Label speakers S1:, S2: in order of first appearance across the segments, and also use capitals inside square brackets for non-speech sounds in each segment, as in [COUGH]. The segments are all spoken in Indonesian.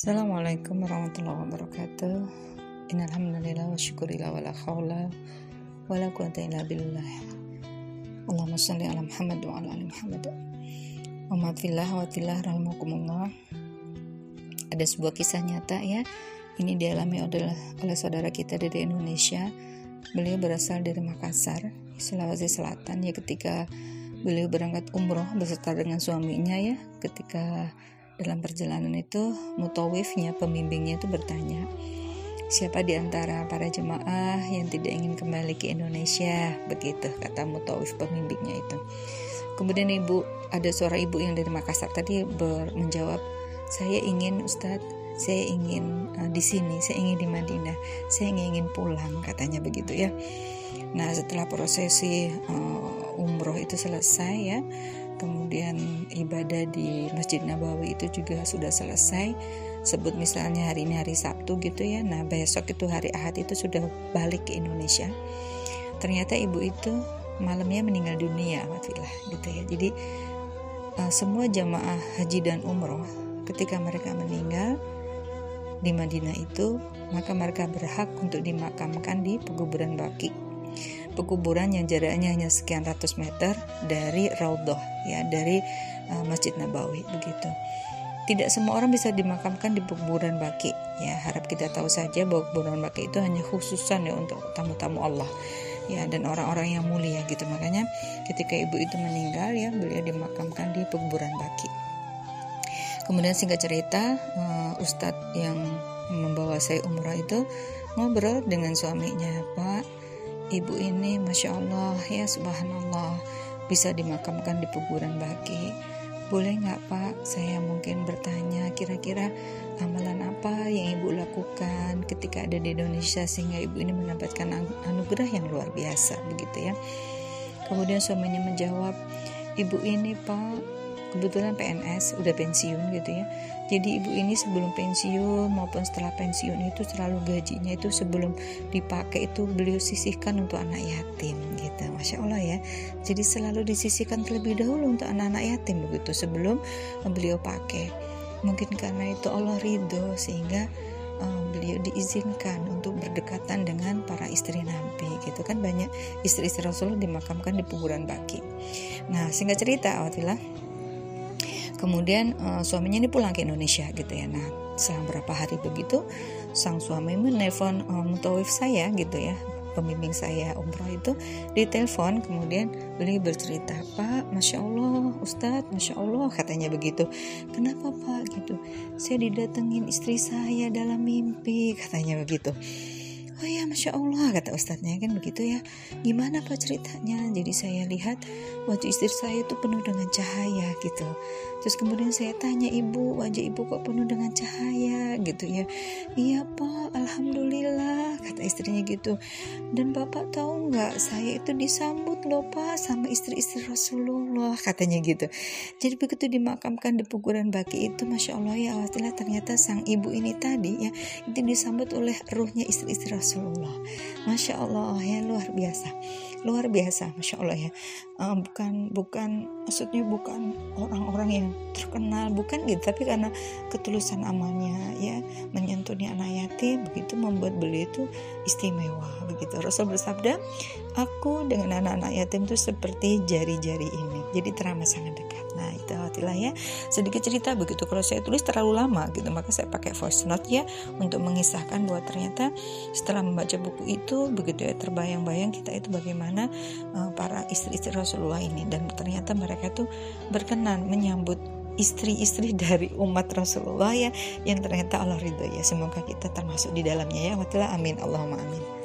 S1: Assalamualaikum warahmatullahi wabarakatuh. Innalhamdulillah wa syukurillah wa la khawla wa la quwata illa billah. Allahumma salli ala Muhammad wa ala ali Muhammad. Umat fillah wa tillah rahimakumullah. Ada sebuah kisah nyata ya. Ini dialami oleh, oleh saudara kita dari Indonesia. Beliau berasal dari Makassar, Sulawesi Selatan. Ya ketika beliau berangkat umroh beserta dengan suaminya ya ketika dalam perjalanan itu mutawifnya pembimbingnya itu bertanya siapa di antara para jemaah yang tidak ingin kembali ke Indonesia? Begitu kata mutawif pembimbingnya itu. Kemudian ibu ada suara ibu yang dari Makassar tadi ber, menjawab saya ingin Ustadz saya ingin uh, di sini saya ingin di Madinah saya ingin pulang katanya begitu ya. Nah setelah prosesi uh, umroh itu selesai ya kemudian ibadah di Masjid Nabawi itu juga sudah selesai. Sebut misalnya hari ini hari Sabtu gitu ya. Nah besok itu hari Ahad itu sudah balik ke Indonesia. Ternyata ibu itu malamnya meninggal dunia Watilah gitu ya. Jadi uh, semua jamaah haji dan umroh ketika mereka meninggal di Madinah itu maka mereka berhak untuk dimakamkan di pekuburan Baki pekuburan yang jaraknya hanya sekian ratus meter dari Raudhah ya dari uh, Masjid Nabawi begitu. Tidak semua orang bisa dimakamkan di pekuburan Baki ya harap kita tahu saja bahwa pekuburan Baki itu hanya khususan ya untuk tamu-tamu Allah ya dan orang-orang yang mulia gitu makanya ketika ibu itu meninggal ya beliau dimakamkan di pekuburan Baki. Kemudian singkat cerita uh, Ustadz yang membawa saya umrah itu ngobrol dengan suaminya Pak ibu ini Masya Allah ya Subhanallah bisa dimakamkan di kuburan baki. Boleh nggak Pak? Saya mungkin bertanya kira-kira amalan apa yang ibu lakukan ketika ada di Indonesia sehingga ibu ini mendapatkan anugerah yang luar biasa begitu ya? Kemudian suaminya menjawab ibu ini Pak kebetulan PNS udah pensiun gitu ya. Jadi ibu ini sebelum pensiun maupun setelah pensiun itu selalu gajinya itu sebelum dipakai itu beliau sisihkan untuk anak yatim gitu. Masya Allah ya. Jadi selalu disisihkan terlebih dahulu untuk anak-anak yatim begitu sebelum beliau pakai. Mungkin karena itu Allah ridho sehingga um, beliau diizinkan untuk berdekatan dengan para istri Nabi gitu kan. Banyak istri-istri Rasulullah dimakamkan di kuburan baki. Nah singkat cerita awatilah kemudian uh, suaminya ini pulang ke Indonesia gitu ya. Nah selang berapa hari begitu sang suami menelpon uh, mutawif saya gitu ya pembimbing saya umroh itu ditelepon kemudian beliau bercerita Pak Masya Allah Ustadz Masya Allah katanya begitu. Kenapa Pak? gitu. Saya didatengin istri saya dalam mimpi katanya begitu oh ya masya Allah kata ustadznya. Kan begitu ya. Gimana pak ceritanya? Jadi saya lihat wajah istri saya itu penuh dengan cahaya gitu. Terus kemudian saya tanya ibu wajah ibu kok penuh dengan cahaya? Gitu ya. Iya pak alhamdulillah kata istrinya gitu. Dan bapak tahu nggak saya itu disambut loh pak sama istri-istri Rasulullah katanya gitu. Jadi begitu dimakamkan di pukulan baki itu masya Allah ya awatilah ternyata sang ibu ini tadi ya itu disambut oleh ruhnya istri-istri Rasulullah Rasulullah. Masya Allah ya luar biasa. Luar biasa Masya Allah ya. Uh, bukan bukan maksudnya bukan orang-orang yang terkenal bukan gitu tapi karena ketulusan amalnya ya menyentuh anak yatim begitu membuat beliau itu istimewa begitu. Rasul bersabda aku dengan anak-anak yatim itu seperti jari-jari ini. Jadi teramat sangat dekat itu hatilah ya. Sedikit cerita begitu kalau saya tulis terlalu lama gitu maka saya pakai voice note ya untuk mengisahkan bahwa ternyata setelah membaca buku itu begitu ya terbayang-bayang kita itu bagaimana uh, para istri-istri Rasulullah ini. Dan ternyata mereka tuh berkenan menyambut istri-istri [LAUGHS] dari umat Rasulullah ya yang ternyata Allah ridho ya. Semoga kita termasuk di dalamnya ya watilah amin. Allahumma amin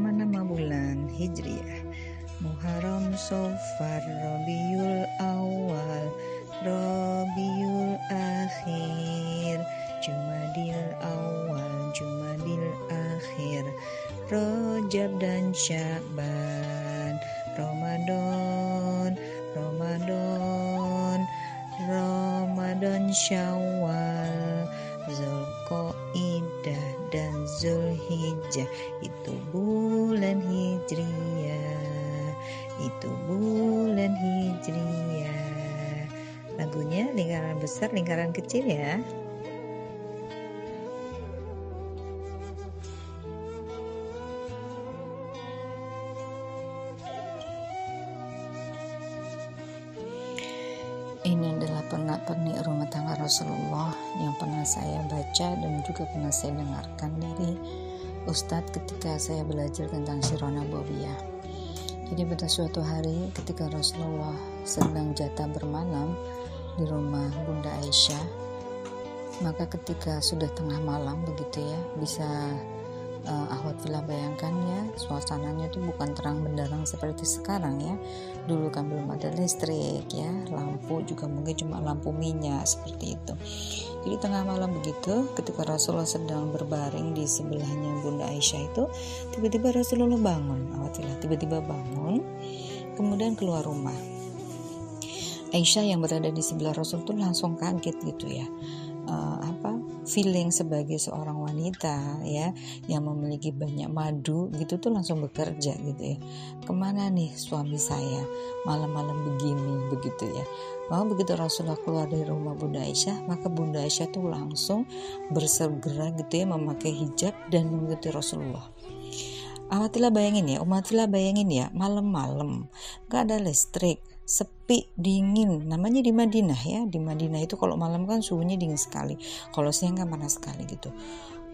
S1: nama-nama bulan Hijriah. Muharram Sofar Rabiul Awal Rabiul Akhir. Jumadil Awal Jumadil Akhir. Rojab dan Syaban Ramadan Ramadan Ramadan Syawal Zulhijjah itu bulan Hijriyah. Itu bulan Hijriyah. Lagunya lingkaran besar lingkaran kecil ya. Ini adalah pernak-pernik rumah tangga Rasulullah yang pernah saya baca dan juga pernah saya dengarkan dari Ustadz ketika saya belajar tentang Sirona Bobiyah. Jadi pada suatu hari ketika Rasulullah sedang jatah bermalam di rumah Bunda Aisyah, maka ketika sudah tengah malam begitu ya, bisa uh, Ahwat Villa bayangkan ya suasananya itu bukan terang benderang seperti sekarang ya. Dulu kan belum ada listrik ya lampu juga mungkin cuma lampu minyak seperti itu. Jadi tengah malam begitu ketika Rasulullah sedang berbaring di sebelahnya Bunda Aisyah itu tiba-tiba Rasulullah bangun Ahwat Villa tiba-tiba bangun kemudian keluar rumah. Aisyah yang berada di sebelah Rasul itu langsung kaget gitu ya. Uh, apa feeling sebagai seorang wanita ya yang memiliki banyak madu gitu tuh langsung bekerja gitu ya. Ke mana nih suami saya? Malam-malam begini begitu ya. Maka begitu Rasulullah keluar dari rumah Bunda Aisyah maka Bunda Aisyah tuh langsung bersegera gitu ya memakai hijab dan mengikuti Rasulullah. Amatilah bayangin ya, umatilah bayangin ya, malam-malam gak ada listrik, sepi, dingin. Namanya di Madinah ya. Di Madinah itu kalau malam kan suhunya dingin sekali. Kalau siang kan panas sekali gitu.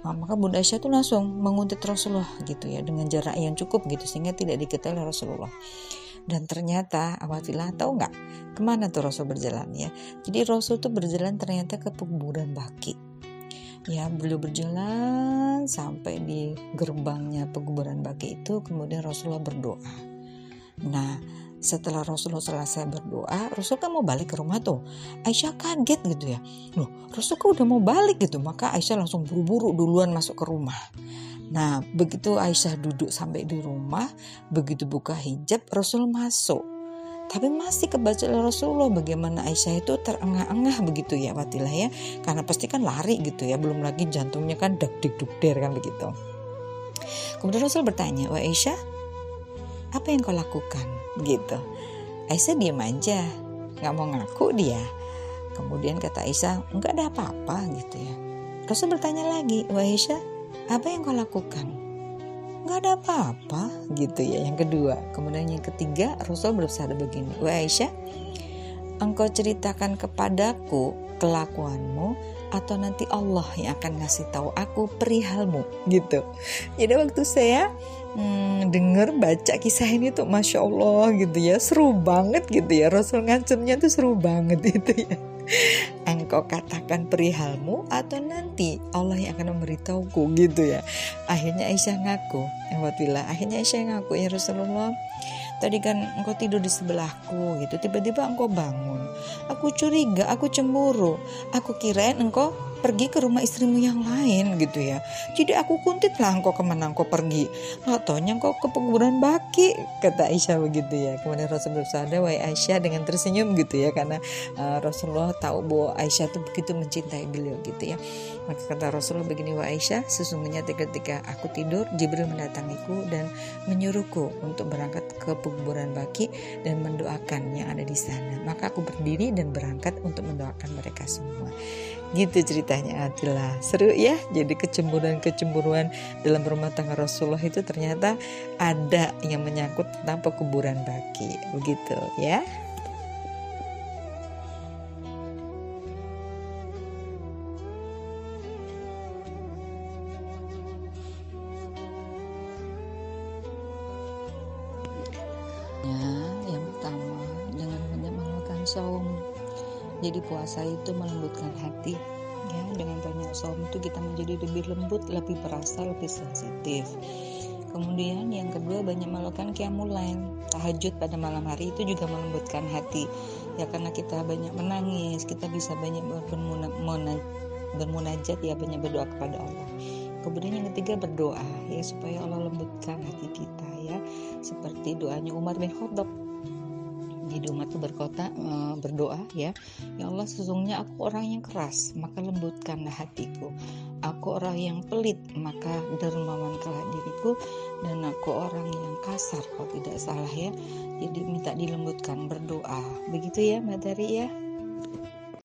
S1: Nah, maka Bunda Aisyah itu langsung menguntit Rasulullah gitu ya dengan jarak yang cukup gitu sehingga tidak diketahui Rasulullah. Dan ternyata awatilah tahu nggak ke mana tuh Rasul berjalan ya. Jadi Rasul tuh berjalan ternyata ke pekuburan Baki ya beliau berjalan sampai di gerbangnya pekuburan Baki itu kemudian Rasulullah berdoa nah setelah Rasulullah selesai berdoa Rasul kan mau balik ke rumah tuh Aisyah kaget gitu ya loh Rasul kan udah mau balik gitu maka Aisyah langsung buru-buru duluan masuk ke rumah Nah, begitu Aisyah duduk sampai di rumah, begitu buka hijab, Rasul masuk. Tapi masih kebaca Rasulullah bagaimana Aisyah itu terengah-engah begitu ya Watilah ya. Karena pasti kan lari gitu ya. Belum lagi jantungnya kan dak dik duk der kan begitu. Kemudian Rasul bertanya, wah Aisyah apa yang kau lakukan? Gitu. Aisyah diam aja. Gak mau ngaku dia. Kemudian kata Aisyah, enggak ada apa-apa gitu ya. Rasul bertanya lagi, wah Aisyah apa yang kau lakukan? nggak ada apa-apa gitu ya yang kedua kemudian yang ketiga Rasul bersabda begini Wah Aisyah engkau ceritakan kepadaku kelakuanmu atau nanti Allah yang akan ngasih tahu aku perihalmu gitu. Jadi waktu saya hmm, denger baca kisah ini tuh masya Allah gitu ya seru banget gitu ya. Rasul ngancemnya tuh seru banget [LAUGHS] itu ya. Engkau katakan perihalmu atau nanti Allah yang akan memberitahuku gitu ya. Akhirnya Aisyah ngaku Alhamdulillah akhirnya Aisyah ngaku ya Rasulullah tadi kan engkau tidur di sebelahku gitu tiba-tiba engkau bangun. Aku curiga aku cemburu. Aku kirain engkau pergi ke rumah istrimu yang lain gitu ya. Jadi aku kuntit lah engkau ke mana engkau pergi. Nggak taunya engkau ke penguburan baki kata Aisyah begitu ya. Kemudian Rasulullah bersabda wahai Aisyah dengan tersenyum gitu ya karena uh, Rasulullah tahu bahwa Aisyah itu begitu mencintai beliau gitu ya. Maka kata Rasulullah begini wahai Aisyah sesungguhnya ketika aku tidur Jibril mendatangiku dan menyuruhku untuk berangkat ke penguburan baki dan mendoakan yang ada di sana. Maka aku berdiri dan berangkat untuk mendoakan mereka semua. Gitu ceritanya Adila. Seru ya. Jadi kecemburuan-kecemburuan dalam rumah tangga Rasulullah itu ternyata ada yang menyangkut tentang pekuburan baki. Begitu ya. Jadi puasa itu melembutkan hati ya dengan banyak saum itu kita menjadi lebih lembut lebih perasa lebih sensitif. Kemudian yang kedua banyak melakukan kiamulain tahajud pada malam hari itu juga melembutkan hati. Ya karena kita banyak menangis kita bisa banyak bermunajat ya banyak berdoa kepada Allah. Kemudian yang ketiga berdoa ya supaya Allah lembutkan hati kita ya. Seperti doanya Umar bin Khattab jadi itu berkota uh, berdoa ya. Ya Allah sesungguhnya aku orang yang keras maka lembutkanlah hatiku. Aku orang yang pelit maka dermawankanlah diriku. Dan aku orang yang kasar kalau tidak salah ya. Jadi minta dilembutkan berdoa. Begitu ya materi ya